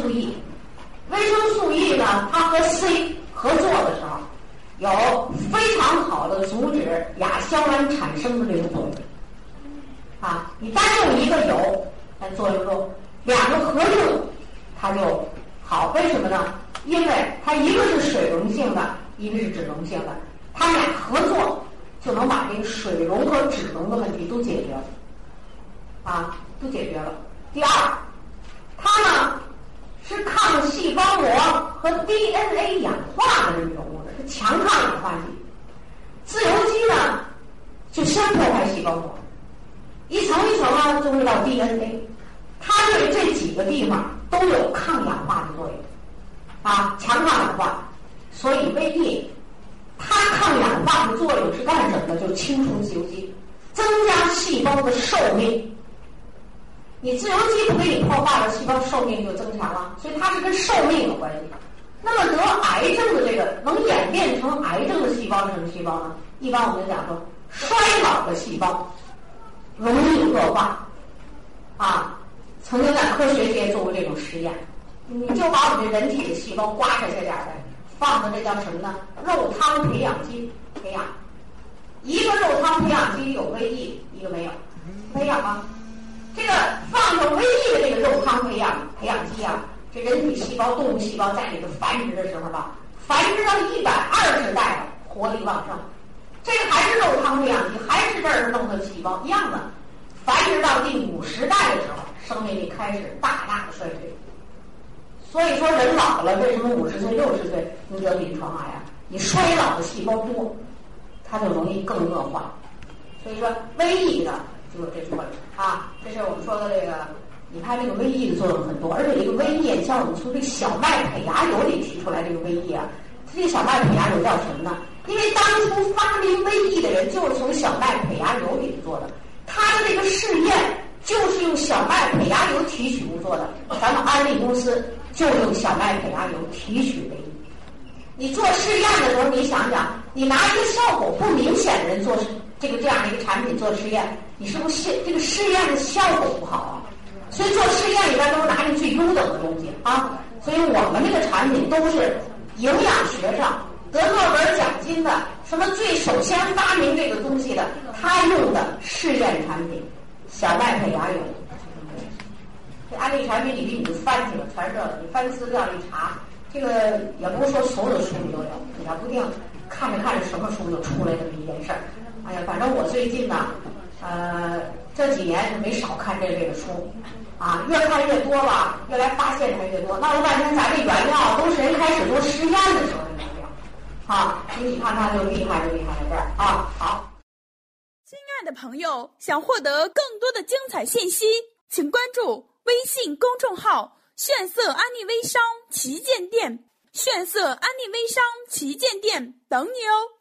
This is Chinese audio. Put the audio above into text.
素 E，维生素 E 呢，它和 C 合作的时候，有非常好的阻止亚硝胺产生的这个作用。啊，你单用一个有来作用中，两个合用它就好。为什么呢？因为它一个是水溶性的，一个是脂溶性的，它们俩合作就能把这个水溶和脂溶的问题都解决了。啊，都解决了。第二，它呢是抗细胞膜和 DNA 氧化的这种物质，是强抗氧化剂。自由基呢就先破坏细胞膜，一层一层啊就会到 DNA，它对这几个地方都有抗氧化的作用，啊，强抗氧化。所以胃液它抗氧化的作用是干什么的？就清除自由基，增加细胞的寿命。你自由基不给你破坏了，细胞寿命就增强了，所以它是跟寿命有关系。那么得癌症的这个能演变成癌症的细胞是什么细胞呢？一般我们讲说，衰老的细胞容易恶化。啊，曾经在科学界做过这种实验，你就把我们这人体的细胞刮下去点儿来，放到这叫什么呢？肉汤培养基培养，一个肉汤培养基有胃液，一个没有，培养吗？这个放上胃液的这个肉汤培养培养基啊，这人体细胞、动物细胞在里头繁殖的时候吧，繁殖到一百二十代了，活力旺盛。这还是肉汤培养基，还是这儿弄的细胞一样的，繁殖到第五十代的时候，生命力开始大大的衰退。所以说，人老了，为什么五十岁、六十岁你得临床癌呀？你衰老的细胞多，它就容易更恶化。所以说，瘟疫的。就有这作用啊，这是我们说的这个。你看这个维 E 的作用很多，而且这个微液像我们从这个小麦胚芽油里提出来这个维 E 啊，这个小麦胚芽油叫什么呢？因为当初发明维 E 的人就是从小麦胚芽油里做的，他的这个试验就是用小麦胚芽油提取物做的。咱们安利公司就用小麦胚芽油提取维 E。你做试验的时候，你想想，你拿一个效果不明显的人做这个这样的一个产品做试验。你是不是这个试验的效果不好啊？所以做试验里边都是拿你最优等的东西啊。所以我们这个产品都是营养学上得诺贝尔奖金的，什么最首先发明这个东西的，他用的试验产品小麦胚芽油。这安利产品里边你就翻去了，全是这个。你翻资料一查，这个也不是说所有的书里都有，你也不定看着看着什么书就出来这么一件事儿。哎呀，反正我最近呢。呃，这几年是没少看这类的书，啊，越看越多吧，越来发现才越多。闹了半天，咱这原料都是人开始做实验的时候的原料，啊，你看它就厉害就厉害在这儿啊。好，亲爱的朋友，想获得更多的精彩信息，请关注微信公众号“炫色安利微商旗舰店”，炫色安利微商旗舰店等你哦。